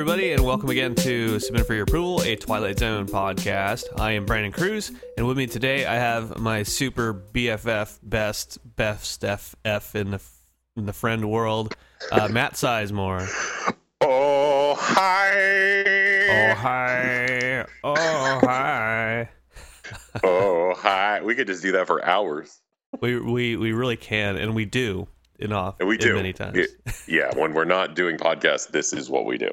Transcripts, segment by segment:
everybody, and welcome again to Submit for Your Approval, a Twilight Zone podcast. I am Brandon Cruz, and with me today I have my super BFF, best, best FF in the in the friend world, uh, Matt Sizemore. Oh hi! Oh hi! Oh hi! oh hi! We could just do that for hours. We we we really can, and we do enough. And we do many times. Yeah, yeah, when we're not doing podcasts, this is what we do.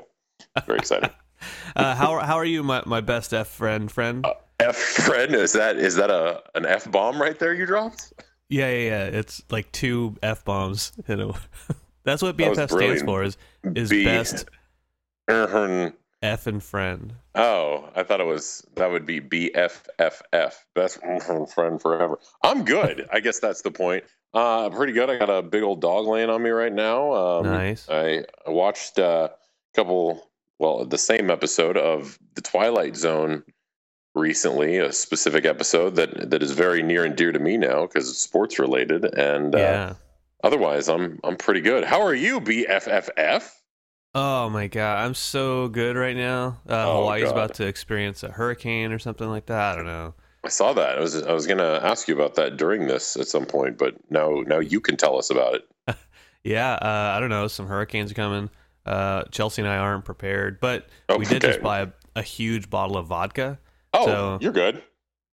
Very exciting. uh, how how are you, my, my best F friend friend? Uh, F friend is that is that a an F bomb right there you dropped? Yeah, yeah, yeah. It's like two F bombs. You know, that's what BFF stands for. Is is B- best uh-huh. F and friend. Oh, I thought it was that would be BFFF, best friend forever. I'm good. I guess that's the point. Uh, pretty good. I got a big old dog laying on me right now. Um, nice. I watched uh, a couple, well, the same episode of The Twilight Zone recently, a specific episode that that is very near and dear to me now because it's sports related. And uh, otherwise, I'm I'm pretty good. How are you, BFFF? Oh my god, I'm so good right now. Uh, oh, Hawaii's god. about to experience a hurricane or something like that. I don't know. I saw that. I was I was going to ask you about that during this at some point, but now now you can tell us about it. yeah, uh, I don't know. Some hurricanes coming. Uh, Chelsea and I aren't prepared, but oh, we did okay. just buy a, a, huge bottle of vodka. Oh, so, you're good.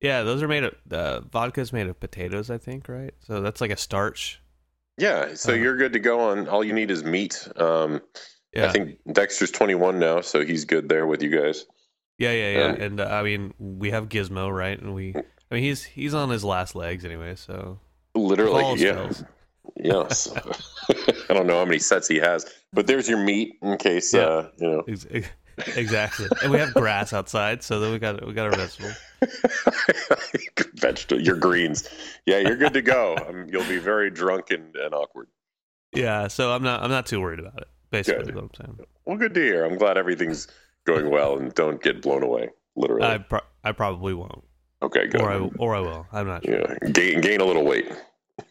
Yeah, those are made of uh, vodka's made of potatoes, I think, right? So that's like a starch. Yeah, so uh, you're good to go on. All you need is meat. Um, yeah. I think Dexter's 21 now, so he's good there with you guys. Yeah, yeah, yeah. Um, and uh, I mean, we have Gizmo, right? And we, I mean, he's he's on his last legs anyway, so literally, yeah, yes. I don't know how many sets he has, but there's your meat in case, yeah. uh, you know. Exactly, and we have grass outside, so then we got we got our vegetables. Vegetable, your greens. Yeah, you're good to go. Um, you'll be very drunk and, and awkward. Yeah, so I'm not I'm not too worried about it. Basically, what I'm saying. Well, good to hear. I'm glad everything's going well and don't get blown away. Literally, I pro- I probably won't. Okay, good. Or I or I will. I'm not sure. Yeah, gain gain a little weight.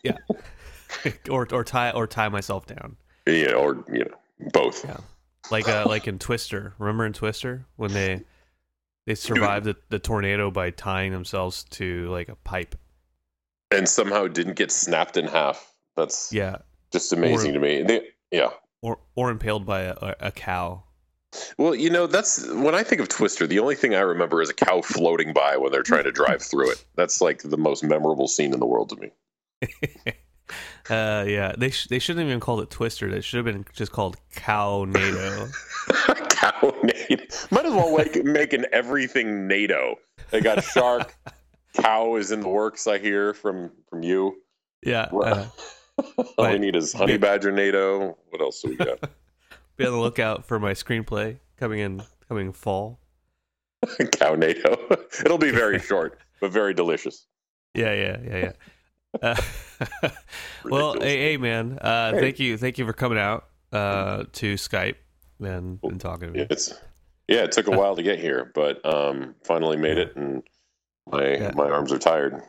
Yeah, or or tie or tie myself down. Yeah, or you know both. Yeah, like uh, like in Twister. Remember in Twister when they they survived the, the tornado by tying themselves to like a pipe, and somehow didn't get snapped in half. That's yeah, just amazing or, to me. They, yeah, or or impaled by a, a cow. Well, you know, that's when I think of Twister, the only thing I remember is a cow floating by when they're trying to drive through it. That's like the most memorable scene in the world to me. uh, yeah, they sh- they shouldn't have even called it Twister. It should have been just called Cow NATO. cow NATO. Might as well make, make an everything NATO. They got shark. cow is in the works. I hear from from you. Yeah. Uh, All we need is honey badger NATO. What else do we got? Be on the lookout for my screenplay coming in coming fall. Cow NATO. It'll be very short, but very delicious. Yeah, yeah, yeah, yeah. Uh, well, hey, hey man, uh, hey. thank you, thank you for coming out uh, to Skype and, and talking to me. It's, yeah, it took a while to get here, but um, finally made it, and my yeah. my arms are tired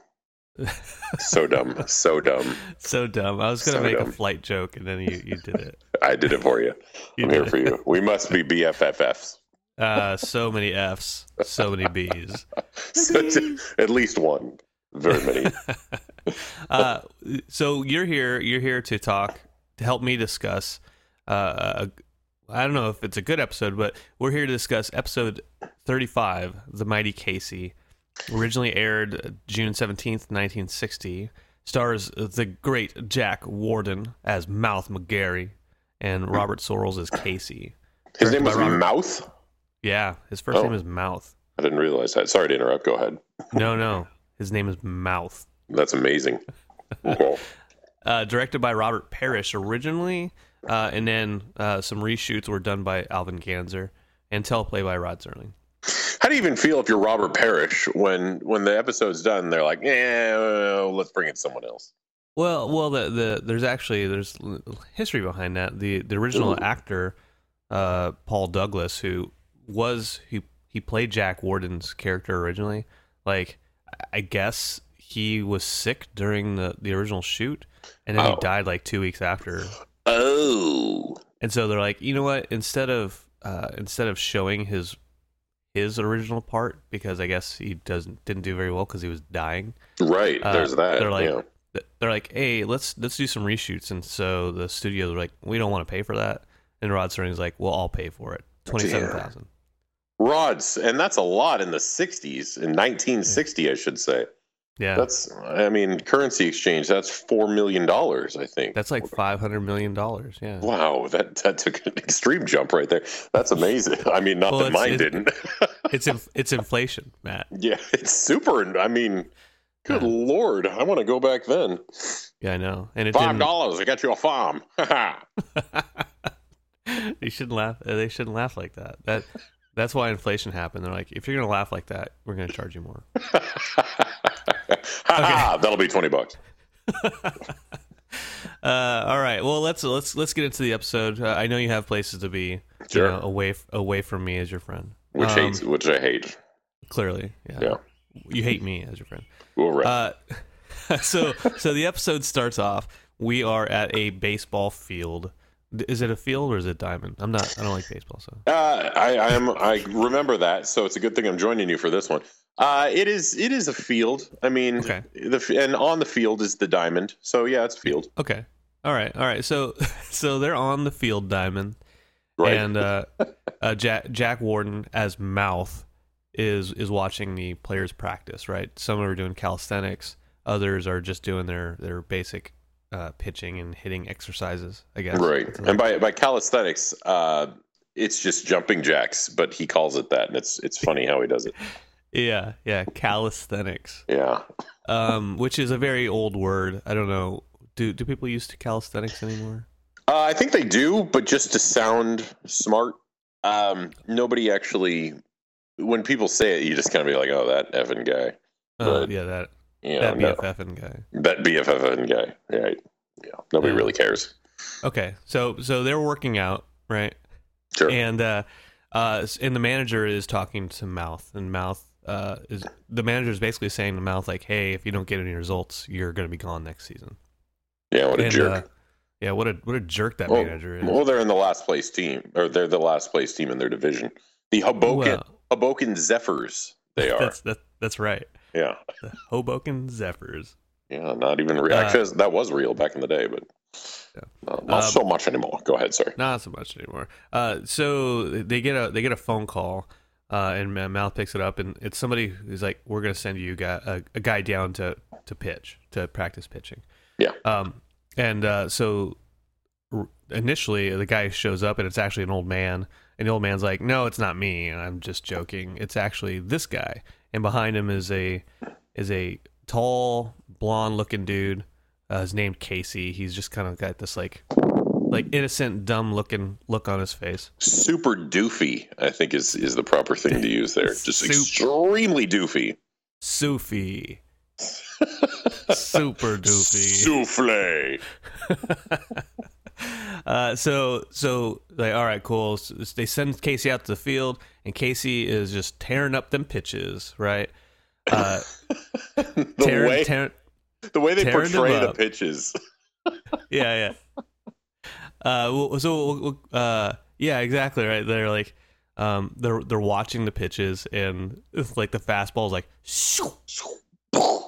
so dumb. So dumb. So dumb. I was going to so make dumb. a flight joke and then you, you did it. I did it for you. you I'm here for you. We must be BFFs. Uh, so many Fs, so many Bs. at least one. Very many. uh, so you're here. You're here to talk to help me discuss. Uh, I don't know if it's a good episode, but we're here to discuss episode 35, "The Mighty Casey." Originally aired June 17th, 1960. Stars the great Jack Warden as Mouth McGarry and Robert Sorrells as Casey. His name was Robert... Mouth? Yeah, his first oh. name is Mouth. I didn't realize that. Sorry to interrupt. Go ahead. no, no. His name is Mouth. That's amazing. uh, directed by Robert Parrish originally, uh, and then uh, some reshoots were done by Alvin Ganzer and teleplay by Rod Serling. How do you even feel if you're Robert Parrish when when the episode's done? They're like, yeah, well, let's bring in someone else. Well, well, the, the there's actually there's history behind that. The the original Ooh. actor, uh, Paul Douglas, who was he he played Jack Warden's character originally. Like, I guess he was sick during the the original shoot, and then oh. he died like two weeks after. Oh. And so they're like, you know what? Instead of uh, instead of showing his his original part because I guess he doesn't didn't do very well because he was dying. Right. Uh, there's that. they're like- yeah. They're like, hey, let's let's do some reshoots, and so the studios like, we don't want to pay for that, and Rod Serling's like, well, I'll pay for it, twenty seven thousand. rods, and that's a lot in the '60s, in 1960, I should say. Yeah, That's, I mean, currency exchange. That's four million dollars, I think. that's like five hundred million dollars. Yeah, Wow, that that took an extreme jump right there. That's amazing. I mean, not Well, that mine didn't. it's it's inflation, Matt. yeah, it's super. I mean, good Yeah. lord, I want to go back then. Yeah, I know, and it Five dollars, I got you a farm. they shouldn't laugh. uh, They shouldn't laugh like that. That that's why inflation happened. They're like, if you're gonna laugh like that, we're gonna charge you more. Ha! That'll be twenty bucks. Uh, all right. Well, let's let's let's get into the episode. Uh, I know you have places to be. Sure. You know, away away from me as your friend. Which Um, hates, which I hate. Clearly, yeah. Yeah. You hate me as your friend. All right. Uh, so so the episode starts off. We are at a baseball field. Is it a field or is it diamond? I'm not. I don't like baseball, so Uh, I, I am. I remember that, so it's a good thing I'm joining you for this one. Uh, it is. It is a field. I mean, Okay. the and on the field is the diamond. So yeah, it's field. okay. All right, all right. So so they're on the field diamond, Right. and uh, uh, Jack Jack Warden as Mouth is is watching the players practice. Right. Some are doing calisthenics. Others are just doing their their basic uh, pitching and hitting exercises. I guess. right. And by by calisthenics, uh, it's just jumping jacks, but he calls it that, and it's it's funny how he does it. Yeah, yeah, calisthenics, Yeah. um, which is a very old word. I don't know. Do do people use to calisthenics anymore? Uh, I think they do, but just to sound smart. Um, nobody actually. When people say it, you just kind of be like, "Oh, that effing guy." Uh, yeah, that You know, that no, BFFing guy. that BFFing guy. Right. Yeah. Nobody Yeah. really cares. Okay, so so they're working out, right? Sure. And uh, uh, and the manager is talking to Mouth, and Mouth uh is the manager is basically saying to Mouth like, "Hey, if you don't get any results, you're going to be gone next season." yeah. What a and, jerk. Uh, yeah, what a what a jerk that Well, manager is. Well, they're in the last place team, or they're the last place team in their division. The Hoboken Well, Hoboken Zephyrs. They are. That's that, that's right. yeah. The Hoboken Zephyrs. Yeah. Not even real. Uh, Actually, that was real back in the day, but Yeah. not, not Um, so much anymore. Go ahead, sir. Not so much anymore. Uh, so they get a they get a phone call, uh, and Mouth picks it up, and it's somebody who's like, "We're gonna send you a guy, a, a guy down to to pitch to practice pitching." Yeah. Um, and uh, so r- initially the guy shows up, and it's actually an old man, and the old man's like, "No, it's not me. I'm just joking. It's actually this guy." And behind him is a is a tall, blonde looking dude. Uh, his named Casey. He's just kind of got this like like innocent, dumb looking look on his face. Super doofy, I think is is the proper thing to use there. Just Super- extremely doofy. Soofy. Super doofy. Souffle. Uh, so so like all right, cool. So they send Casey out to the field, and Casey is just tearing up them pitches, right? Uh, the tearing, way tearing, the way they tearing portray the pitches. yeah, yeah. Uh, so uh, yeah, exactly right. They're like, um, they're they're watching the pitches, and it's like the fastball is like, shoo,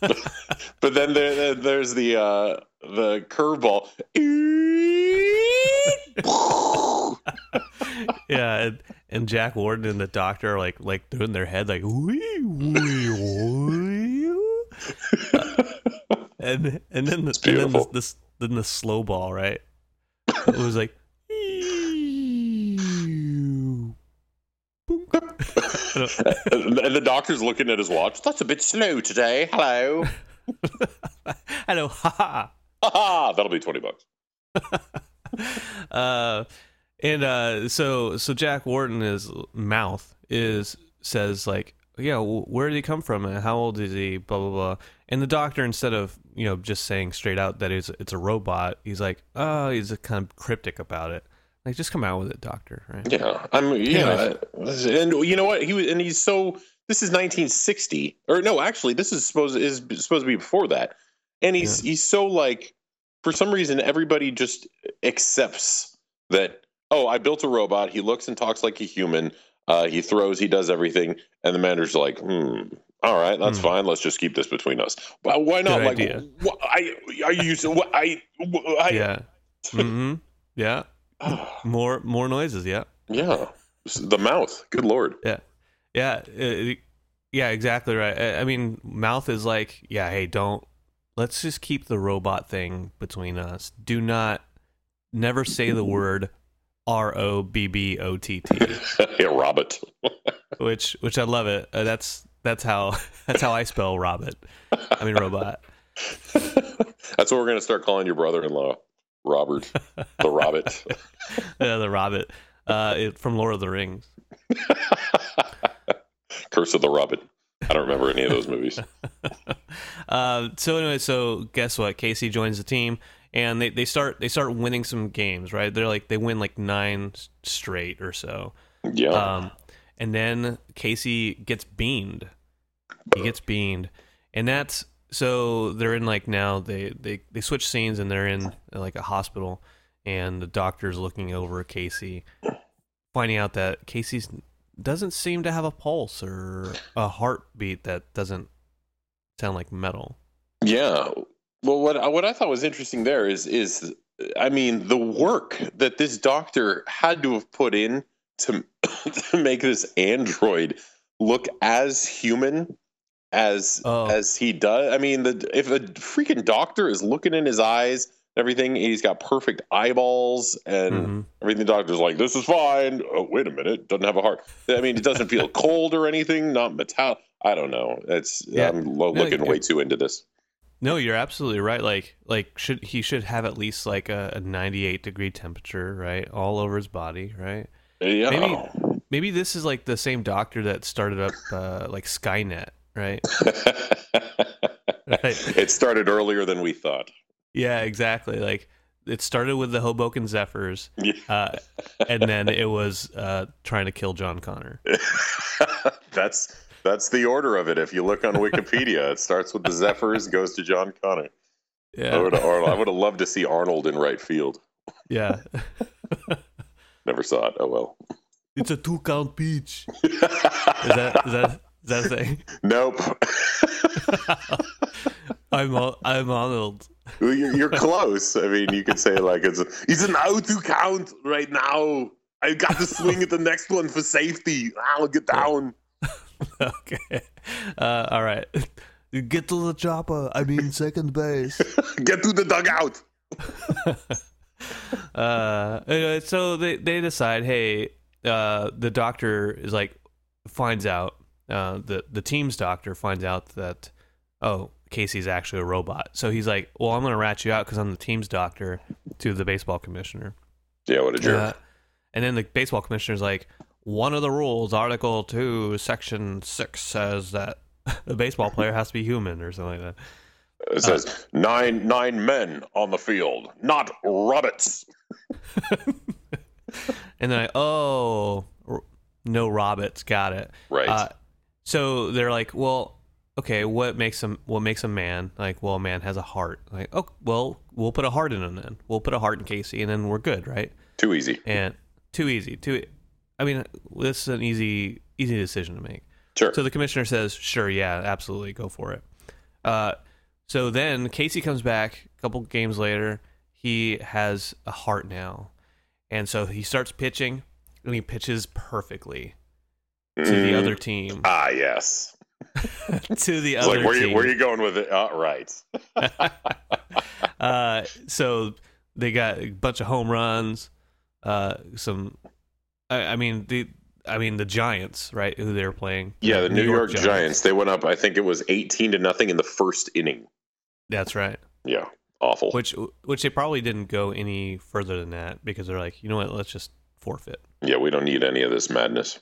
but then there, there- there's the uh, the curveball. yeah, and, and Jack Warden and the doctor are like like doing their head like wee wee wee, and and then the, and then the, this then the slow ball right. It was like. and and the doctor's looking at his watch. That's a bit slow today. Hello. Hello, ha Ha That'll be twenty bucks. uh, and uh, so so Jack Warden is mouth is says like, yeah, wh- where did he come from and how old is he? Blah blah blah. And the doctor, instead of you know just saying straight out that it's it's a robot, he's like, oh, he's kind of cryptic about it. Like, just come out with it, doctor. Right? Yeah, I'm. Yeah, and you know what? He was, and he's so. This is 1960, or no, actually, this is supposed is supposed to be before that. And he's he's so like, for some reason, everybody just accepts that. "Oh, I built a robot. He looks and talks like a human. Uh, he throws. He does everything." And the manager's like, "Hmm, all right, that's Hmm. fine. Let's just keep this between us." Well, why not? Good like, idea. wh- I, use, wh- I, wh- I, yeah. hmm Yeah. More more noises. Yeah. yeah, the mouth. Good lord. Yeah. uh, yeah. Exactly right. I, I mean, mouth is like, yeah. Hey, don't. Let's just keep the robot thing between us. Do not. Never say the word R O B B O T T. yeah, Robert. Which which I love it. Uh, that's that's how that's how I spell Robert. I mean robot. That's what we're gonna start calling your brother-in-law, Robert, the Robert. Yeah, the Robert. Uh, it, from Lord of the Rings. Curse of the Robert. I don't remember any of those movies. uh, so anyway, so guess what? Casey joins the team, and they, they start they start winning some games. Right? They're like they win like nine straight or so. Yeah. Um, and then Casey gets beamed. He gets beamed, and that's so they're in like now they they they switch scenes and they're in like a hospital, and the doctor's looking over Casey, finding out that Casey's doesn't seem to have a pulse or a heartbeat that doesn't sound like metal. Yeah. Well, what what I thought was interesting there is is I mean the work that this doctor had to have put in to to make this android look as human as Oh. as he does. I mean, the if a freaking doctor is looking in his eyes, everything, he's got perfect eyeballs and Mhm. everything. The doctor's like, "This is fine." Oh, wait a minute, doesn't have a heart. I mean, it doesn't feel cold or anything. Not metal. I don't know. It's Yeah. I'm No, looking it- way too into this. No, you're absolutely right. Like, like should he should have at least like a, a 98 degree temperature, right, all over his body, right? Yeah. Maybe- Maybe this is like the same doctor that started up uh, like Skynet, right? Right. it started earlier than we thought. Yeah, exactly. Like it started with the Hoboken Zephyrs, Yeah. uh, and then it was uh, trying to kill John Connor. that's that's the order of it. If you look on Wikipedia, it starts with the Zephyrs, goes to John Connor. I Yeah, Arnold. I would have loved to see Arnold in right field. yeah. Never saw it. Oh well. It's a two count peach. Is that is that is that a thing? nope. I'm I'm Arnold. You're, you're close. I mean, you could say like it's he's an out to count right now. I got to swing at the next one for safety. I'll get down. okay. Uh, all right. Get to the chopper. I mean, second base. Get to the dugout. uh, anyway, so they they decide, hey, uh, the doctor is like finds out uh, the the team's doctor finds out that oh Casey's actually a robot. So he's like, well, I'm gonna rat you out because I'm the team's doctor to the baseball commissioner. Yeah, what a jerk. Uh, and then the baseball commissioner's like, one of the rules, Article Two, Section Six, says that a baseball player has to be human or something like that. It says nine nine men on the field, not rabbits. And then I, oh, no Roberts, got it. Right. Uh, so they're like, well, okay, what makes him? What makes a man? Like, well, a man has a heart. Like, oh, well, we'll put a heart in him then. We'll put a heart in Casey, and then we're good, right? Too easy. And too easy. Too. I mean, this is an easy, easy decision to make. Sure. So the commissioner says, "Sure, yeah, absolutely, go for it." Uh, so then Casey comes back a couple games later. He has a heart now, and so he starts pitching, and he pitches perfectly to the Mm. other team. Ah, yes. to the It's other like where team. you where you going with it? Uh, right. uh, so they got a bunch of home runs. Uh, some, I, I mean the, I mean the Giants, right? Who they were playing? Yeah, the New, York, Giants. They went up. I think it was eighteen to nothing in the first inning. That's right. Yeah, awful. Which which they probably didn't go any further than that because they're like, you know what, let's just forfeit. yeah, we don't need any of this madness.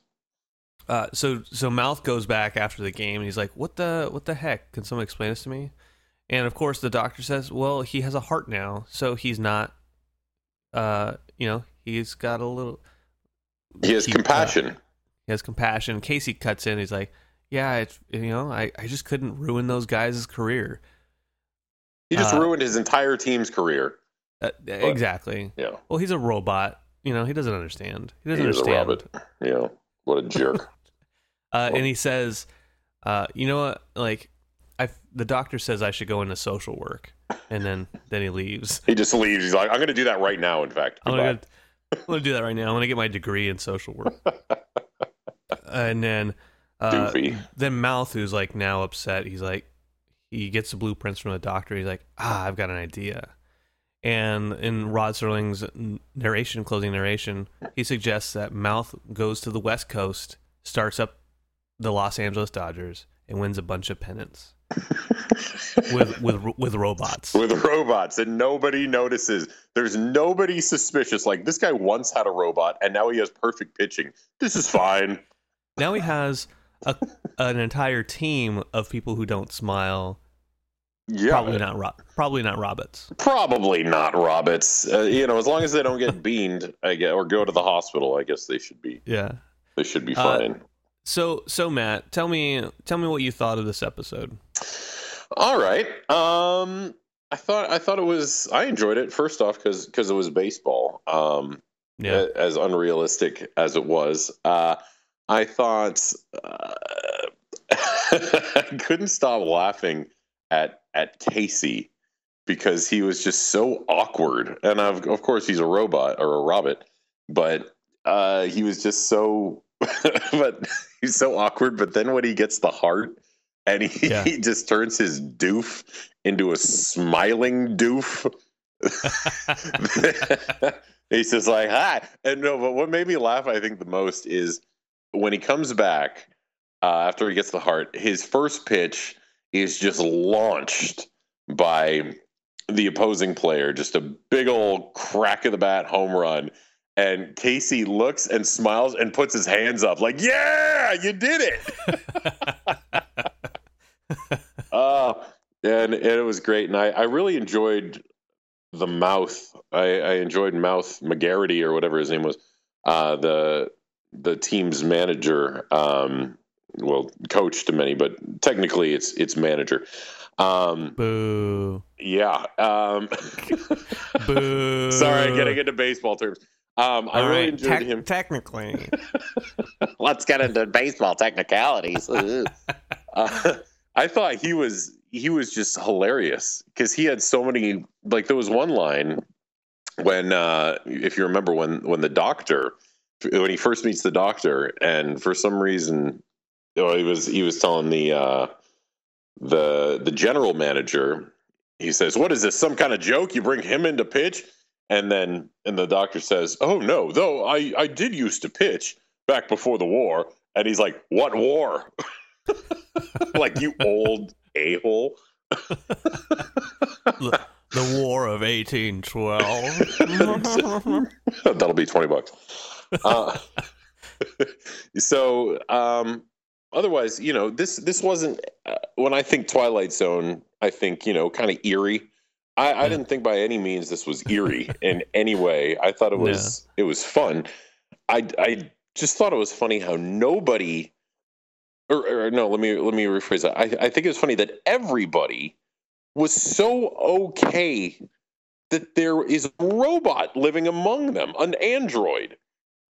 Uh, so so Mouth goes back after the game and he's like, "What the what the heck? Can someone explain this to me?" And of course, the doctor says, "Well, he has a heart now, so he's not. Uh, you know, he's got a little. He has he- uh, compassion. he has compassion." Casey cuts in. He's like, "Yeah, it's you know, I I just couldn't ruin those guys' career. he just uh, ruined his entire team's career. Uh, exactly. Yeah. Well, he's a robot. you know, he doesn't understand. He doesn't He understand. know, what a jerk. Uh, and he says, uh, "You know what? Like, I the doctor says I should go into social work." And then then he leaves. he just leaves. He's like, I'm going to do that right now. In fact, I'm gonna, do that right now. I'm gonna get my degree in social work. and then, uh, Doofy. then Mouth, who's like now upset, he's like, he gets the blueprints from the doctor. He's like, ah, I've got an idea. And in Rod Serling's narration, closing narration, he suggests that Mouth goes to the West Coast, starts up the Los Angeles Dodgers, and wins a bunch of pennants with with with robots. with robots and nobody notices. There's nobody suspicious. Like this guy once had a robot and now he has perfect pitching. This is fine. Now he has a, an entire team of people who don't smile. Yeah, Probably not. Ro- probably not Roberts. Probably not Roberts. Uh, you know, as long as they don't get beamed, I guess, or go to the hospital, I guess they should be. Yeah. They should be Uh, fine. So so Matt, tell me tell me what you thought of this episode. All right. Um, I thought I thought it was. I enjoyed it first off because because it was baseball. Um, Yeah. as unrealistic as it was. Uh, I thought uh, I couldn't stop laughing at at Casey because he was just so awkward, and of of course he's a robot or a robot, but uh, he was just so. but he's so awkward. But then when he gets the heart, and he, Yeah. he just turns his doof into a smiling doof. He's just like, hi. And no, but what made me laugh, I think, the most is when he comes back uh, after he gets the heart, his first pitch is just launched by the opposing player, just a big old crack of the bat home run. And Casey looks and smiles and puts his hands up, like, yeah, you did it. Uh, and, and it was great. And I, I really enjoyed the mouth. I, I enjoyed Mouth McGarity or whatever his name was, uh, the the team's manager. Um, well, coach to many, but technically it's it's manager. Um, Boo. yeah. Um, Boo. sorry, getting into baseball terms. Um, I All really right, enjoyed tec- him. Technically. Let's get into baseball technicalities. uh, I thought he was he was just hilarious because he had so many like there was one line when uh if you remember when when the doctor when he first meets the doctor and for some reason oh, he was he was telling the uh the the general manager he says what is this some kind of joke you bring him into pitch and then and the doctor says oh no though i i did used to pitch back before the war and he's like what war like you old a-hole the, the War of 1812. That'll be 20 bucks. Uh, so, um, otherwise, you know, this, this wasn't, uh, when I think Twilight Zone, I think, you know, kind of eerie. I, I Yeah. didn't think by any means this was eerie in any way. I thought it was, it was fun. I, I just thought it was funny how nobody, or, or no, let me, let me rephrase that. I, I think it was funny that everybody was so okay that there is a robot living among them, an android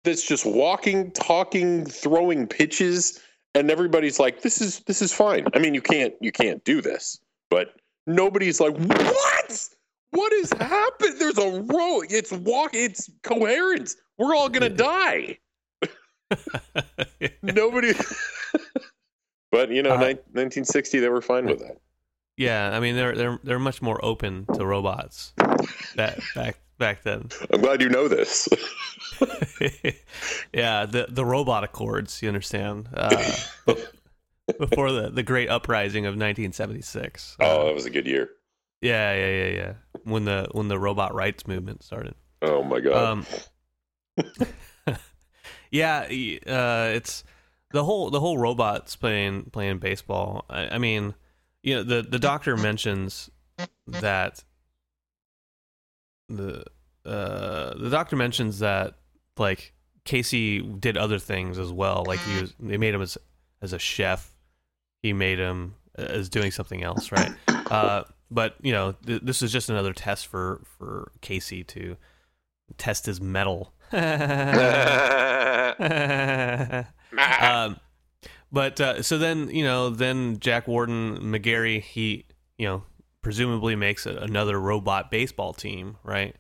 that's just walking, talking, throwing pitches, and everybody's like, "This is this is fine." I mean, you can't you can't do this, but nobody's like, "What? What has happened? There's a row. It's walk. It's coherence. We're all gonna die." Nobody. but you know, Uh, nin- 1960, they were fine with that. yeah, I mean they're they're they're much more open to robots back back back then. I'm glad you know this. yeah, the the robot accords, you understand? Uh, be- before the the great uprising of 1976. Uh, oh, that was a good year. yeah, yeah, yeah, yeah. When the when the robot rights movement started. Oh my god. Um, yeah, uh, it's the whole the whole robots playing playing baseball. I, I mean, you know, the the doctor mentions that the uh, the doctor mentions that like Casey did other things as well. Like he was, they made him as as a chef. He made him as doing something else, right? Uh, but you know, th- this is just another test for for Casey to test his metal um, but uh, so then you know, then Jack Warden McGarry, he you know presumably makes a, another robot baseball team, right?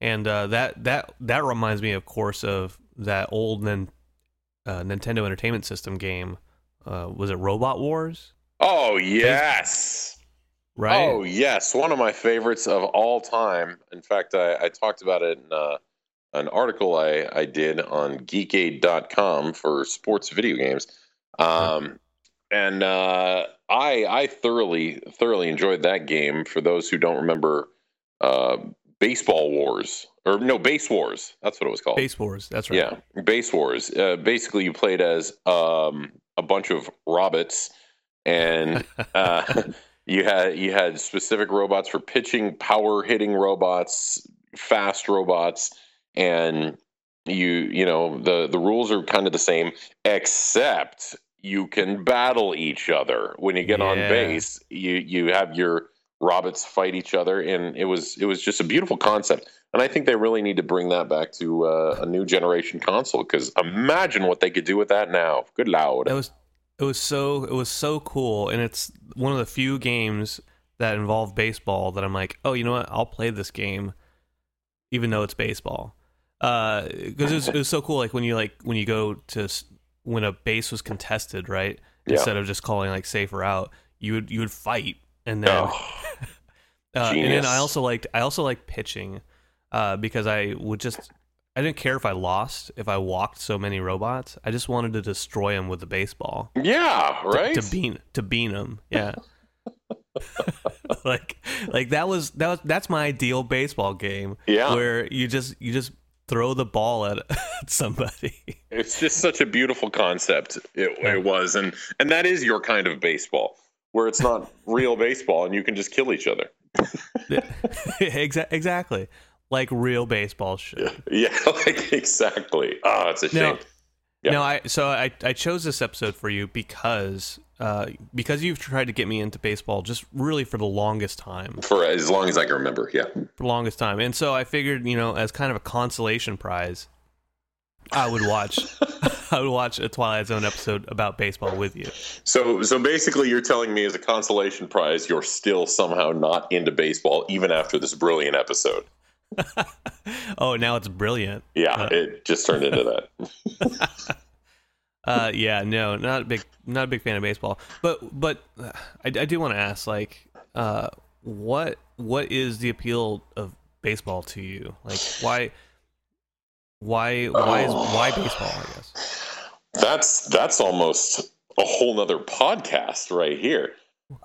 And uh, that that that reminds me, of course, of that old Nin- uh, Nintendo Entertainment System game. Uh, was it Robot Wars? oh yes. Right. Oh yes, one of my favorites of all time. In fact, I, I talked about it in uh, an article I, I did on Geekade.com for sports video games, um, and uh, I I thoroughly thoroughly enjoyed that game. For those who don't remember, uh, Baseball Wars or no Base Wars, that's what it was called. Base Wars. That's right. Yeah, Base Wars. Uh, basically, you played as um, a bunch of robots, and uh, you had you had specific robots for pitching, power hitting robots, fast robots, and you you know the the rules are kind of the same, except you can battle each other when you get on base. You you have your robots fight each other, and it was it was just a beautiful concept. And I think they really need to bring that back to uh, a new generation console because imagine what they could do with that now. Good loud. It was it was so it was so cool, and it's one of the few games that involve baseball that I'm like, oh, you know what? I'll play this game, even though it's baseball, because it, was, it was so cool. Like when you like when you go to when a base was contested, right? Yeah. Instead of just calling like safe or out, you would you would fight, and then Oh, uh, and then I also liked I also liked pitching uh, because I would just I didn't care if I lost if I walked so many robots. I just wanted to destroy them with the baseball yeah, to- right. to, bean to bean them. Yeah. like like that was that was that's my ideal baseball game yeah, where you just you just throw the ball at, at somebody. it's just such a beautiful concept. It, Yeah. it was, and and that is your kind of baseball, where it's not real baseball and you can just kill each other. Exa- exactly. Like real baseball should. Yeah, like exactly. Oh, it's a Now- shame. Yeah. No, I so I, I chose this episode for you because uh, because you've tried to get me into baseball just really for the longest time, For as long as I can remember. Yeah. for the longest time, and so I figured you know as kind of a consolation prize, I would watch I would watch a Twilight Zone episode about baseball with you. So, so basically, you're telling me as a consolation prize, you're still somehow not into baseball, even after this brilliant episode. oh, now it's brilliant. Yeah, Uh. it just turned into that. Uh, yeah, no, not a big, not a big fan of baseball. But, but uh, I, I do want to ask, like, uh, what, what is the appeal of baseball to you? Like, why, why, why is why baseball? I guess. That's that's almost a whole nother podcast right here.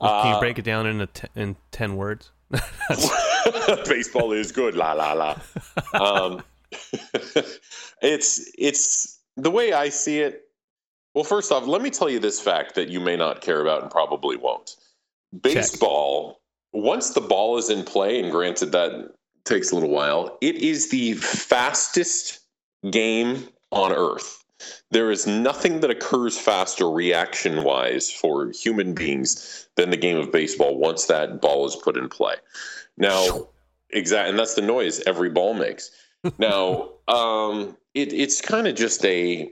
Can you Uh, break it down t- in ten words? baseball is good, la la la. Um, it's it's the way I see it. Well, first off, let me tell you this fact that you may not care about and probably won't. Baseball, once the ball is in play, and granted that takes a little while, it is the fastest game on earth. There is nothing that occurs faster reaction wise for human beings than the game of baseball once that ball is put in play. Now, exactly, and that's the noise every ball makes. Now, um, it, it's kind of just a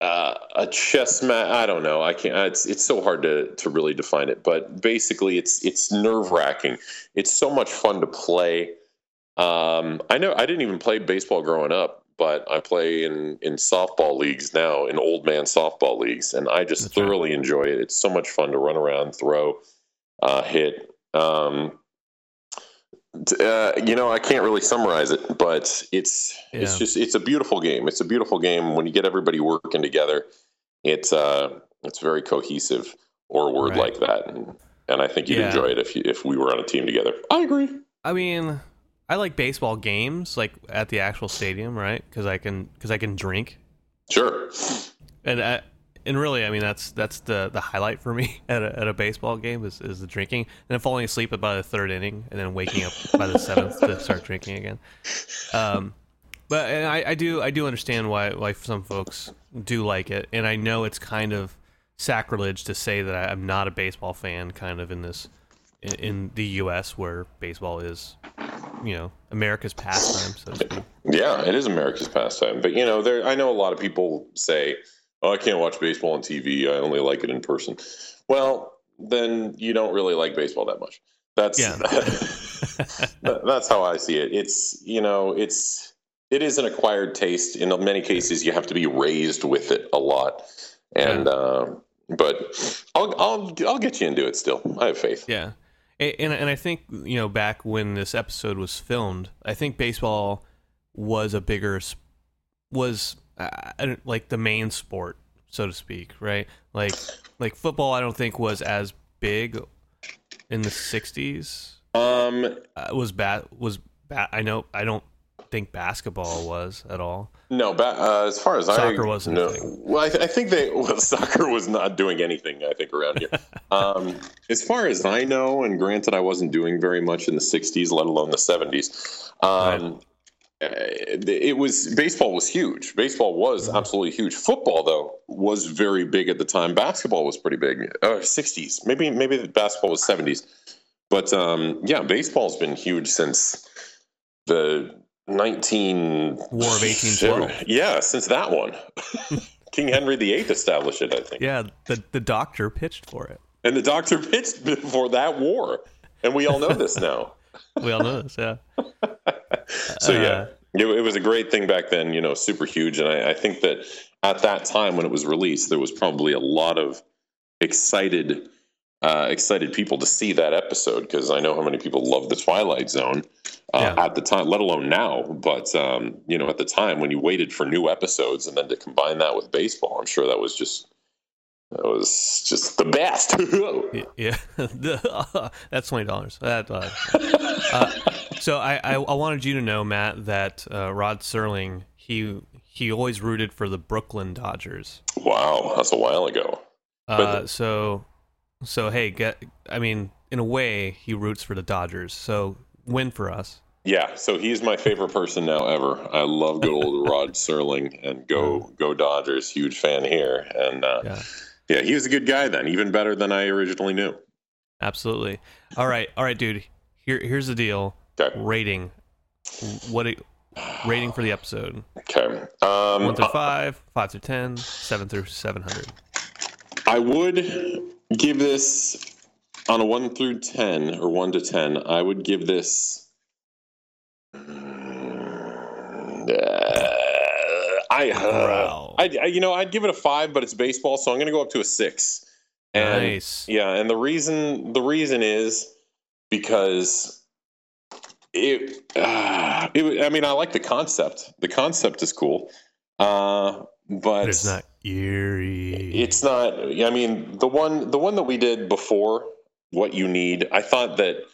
uh, a chess match. I don't know. I can't. It's it's so hard to to really define it. But basically, it's it's nerve wracking. It's so much fun to play. Um, I know I didn't even play baseball growing up, but I play in in softball leagues now, in old man softball leagues, and I just That's right. thoroughly enjoy it. It's so much fun to run around, throw, uh, hit. Um, uh, you know, I can't really summarize it, but it's it's just it's a beautiful game. It's a beautiful game when you get everybody working together. It's uh, it's very cohesive, or a word Right. like that, and, and I think you'd Yeah. enjoy it if you, if we were on a team together. I agree. I mean, I like baseball games, like at the actual stadium, right? Because I can because I can drink, Sure. and I, and really, I mean that's that's the the highlight for me at a, at a baseball game is, is the drinking, and then falling asleep by the third inning, and then waking up by the seventh to start drinking again. Um, but and I, I do I do understand why why some folks do like it, and I know it's kind of sacrilege to say that I'm not a baseball fan, kind of in this in, in the U.S. where baseball is you know America's pastime, so to speak. Yeah, it is America's pastime. But you know, there I know a lot of people say, "Oh, I can't watch baseball on TV. I only like it in person." Well, then you don't really like baseball that much. That's Yeah. that's how I see it. It's you know, it's it is an acquired taste. In many cases, you have to be raised with it a lot, and uh, but I'll I'll I'll get you into it. Still, I have faith. Yeah, and and I think you know back when this episode was filmed, I think baseball was a bigger was uh, like the main sport, so to speak, right? Like like football, I don't think was as big in the '60s. Um, Uh, was bat was bat. I know I don't think basketball was at all. No, ba- uh, as far as Soccer I wasn't no, well, I, th- I think they well, soccer was not doing anything. I think around here. um, as far as I know, and granted, I wasn't doing very much in the '60s, let alone the '70s. Um, uh, It was baseball was huge. Baseball was Mm-hmm. absolutely huge. Football, though, was very big at the time. Basketball was pretty big. Uh, '60s, maybe maybe the basketball was '70s, but um, yeah, baseball's been huge since the 19 War of 1812. yeah, since that one. King Henry VIII established it, I think. Yeah, the the doctor pitched for it. And the doctor pitched before that war. And we all know this now. We all know this. Yeah. So, Uh, yeah, it, it was a great thing back then, you know, super huge. And I, I think that at that time when it was released, there was probably a lot of excited. Uh, excited people to see that episode because I know how many people love the Twilight Zone uh, Yeah. at the time, let alone now. But um, you know, at the time when you waited for new episodes and then to combine that with baseball, I'm sure that was just that was just the best. Yeah, that's twenty dollars. That. Uh, uh, so I, I I wanted you to know, Matt, that uh, Rod Serling he he always rooted for the Brooklyn Dodgers. wow, that's a while ago. Uh, so so hey, get I mean, in a way, he roots for the Dodgers. So win for us. Yeah, so he's my favorite person now ever. I love good old Rod Serling and go go Dodgers. Huge fan here, and uh, Yeah, yeah, he was a good guy then, even better than I originally knew. absolutely. All right, all right, dude. Here here's the deal. Okay, Rating. What it, rating for the episode? okay. Um, One through five, five through ten, seven through seven hundred. I would give this on a one through ten or one to ten. I would give this. Uh, I, uh, I, I, you know, I'd give it a five, but it's baseball, so I'm going to go up to a six. And Nice. yeah, and the reason the reason is because it, uh, it. I mean, I like the concept. The concept is cool, uh, but But it's not eerie. it's not. I mean, the one the one that we did before, what you need. I thought that,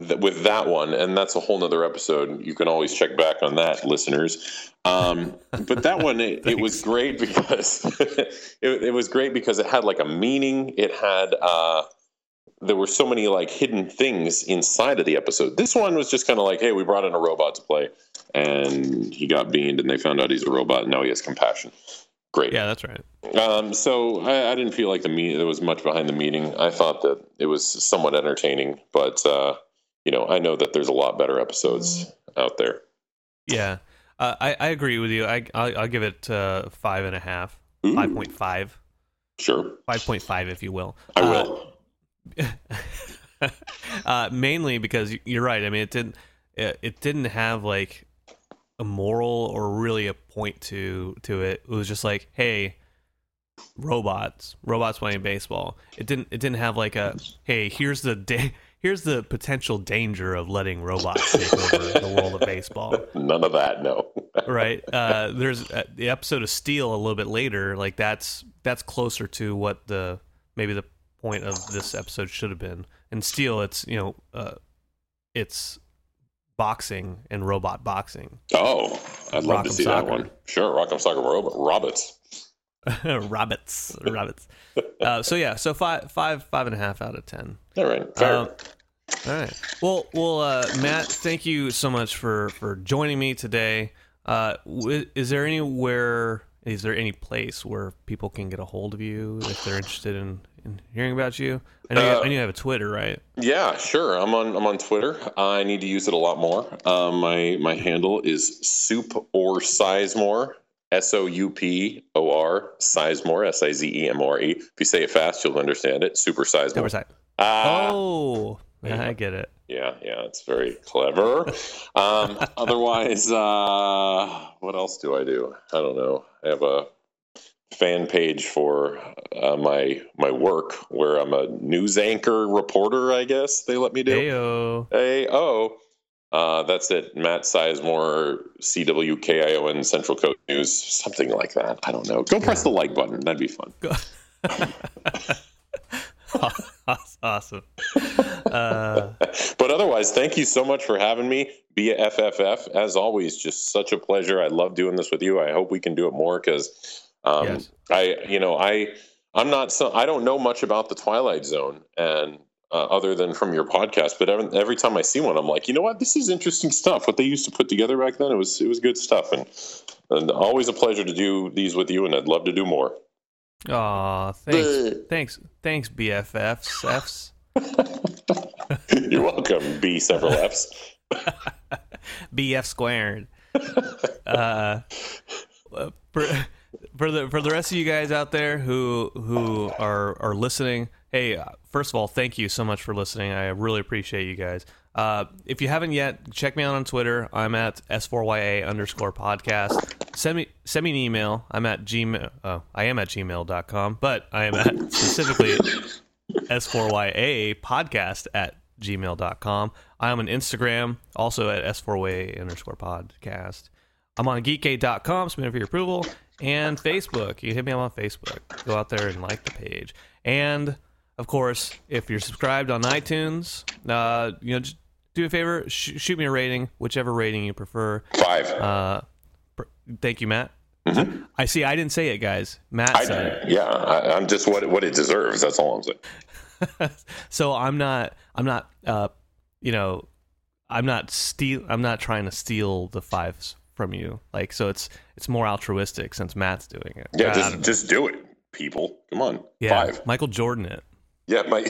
that with that one, and that's a whole nother episode. You can always check back on that, listeners. Um, but that one, it, it was great because it, it was great because it had like a meaning. It had. Uh, there were so many like hidden things inside of the episode. This one was just kind of like, hey, we brought in a robot to play, and he got beamed, and they found out he's a robot, and now he has compassion. Great. yeah, that's right. Um, so I, I didn't feel like the meet there was much behind the meeting. I thought that it was somewhat entertaining, but uh, you know, I know that there's a lot better episodes out there. Yeah, uh, I I agree with you. I I'll, I'll give it uh, five and a half, Ooh, five point five, Sure, five point five, if you will. I Uh, will. uh, mainly because you're right. I mean, it didn't it, it didn't have like a moral or really a point to to it. It was just like, hey, robots, robots playing baseball. It didn't it didn't have like a hey, here's the da- here's the potential danger of letting robots take over the world of baseball. None of that. No. right uh there's uh, the episode of steel a little bit later like that's that's closer to what the maybe the point of this episode should have been in steel it's you know uh it's boxing and robot boxing oh, I'd love to see Soccer. that one. Sure, Rock'em Sock'em Robot Robots. rabbits rabbits uh so yeah so five five five and a half out of ten All right, fair. Um, all right. Well, well, uh, Matt, thank you so much for for joining me today. Uh, w- is there anywhere? Is there any place where people can get a hold of you if they're interested in in hearing about you? I know, you, Uh, I know you have a Twitter, right? Yeah, sure. I'm on I'm on Twitter. I need to use it a lot more. Um, my my handle is soup or sizemore. S O U P O R Sizemore S I Z E M O R E. If you say it fast, you'll understand it. Super Super Sizemore. side. Ah, Oh, I get it. yeah, yeah. It's very clever. um, otherwise, uh, what else do I do? I don't know. I have a fan page for uh, my my work where I'm a news anchor reporter. I guess they let me do. Heyo. A O. Uh, that's it. Matt Sizemore, CWKIO, CWKION Central Coast News, something like that. I don't know. Go press the like button. That'd be fun. Go- awesome. Uh, But otherwise, thank you so much for having me. Be a FFF. As always, just such a pleasure. I love doing this with you. I hope we can do it more because um, Yes. I, you know, I, I'm not so I don't know much about the Twilight Zone and uh, other than from your podcast. But every, every time I see one, I'm like, you know what? This is interesting stuff. What they used to put together back then, it was it was good stuff. And and always a pleasure to do these with you. And I'd love to do more. aw, thanks, thanks, thanks, BFFs. Fs. You're welcome. B several Fs. BF squared. uh, for, for the for the rest of you guys out there who who are are listening, hey, uh, first of all, thank you so much for listening. I really appreciate you guys. Uh, if you haven't yet, check me out on Twitter. I'm at s4ya underscore podcast. Send me send me an email. I'm at gmail. Oh, I am at gmail.com, but I am at specifically s4ya podcast at gmail.com. I am on Instagram, also at s4ya underscore podcast. I'm on geekgate.com, submit for your approval, and Facebook. You hit me up on Facebook. Go out there and like the page. And of course, if you're subscribed on iTunes, uh, you know, just do a favor, sh- shoot me a rating, whichever rating you prefer. Five. Uh, pr- thank you, Matt. I see. I didn't say it, guys. Matt I, said it. yeah, I, I'm just what what it deserves. That's all I'm saying. so I'm not. I'm not. Uh, you know, I'm not steal. I'm not trying to steal the fives from you. Like, so it's it's more altruistic since Matt's doing it. Yeah, I just don't just do it, people. Come on, yeah. five. Michael Jordan it. Yeah, my.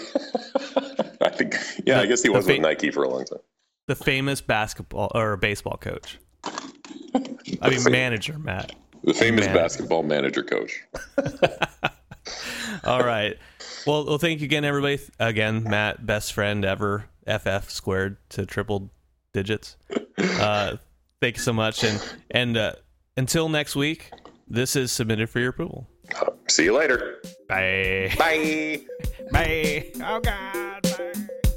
I think. Yeah, The- I guess he the was with Nike for a long time. the famous basketball or baseball coach. I mean, manager Matt. The famous Man. basketball manager coach. All right. Well, well, thank you again, everybody. Again, Matt, best friend ever, FF squared to triple digits. Uh, thank you so much, and and uh, until next week, this is submitted for your approval. See you later. Bye. Bye. Bye. Oh God. Bye.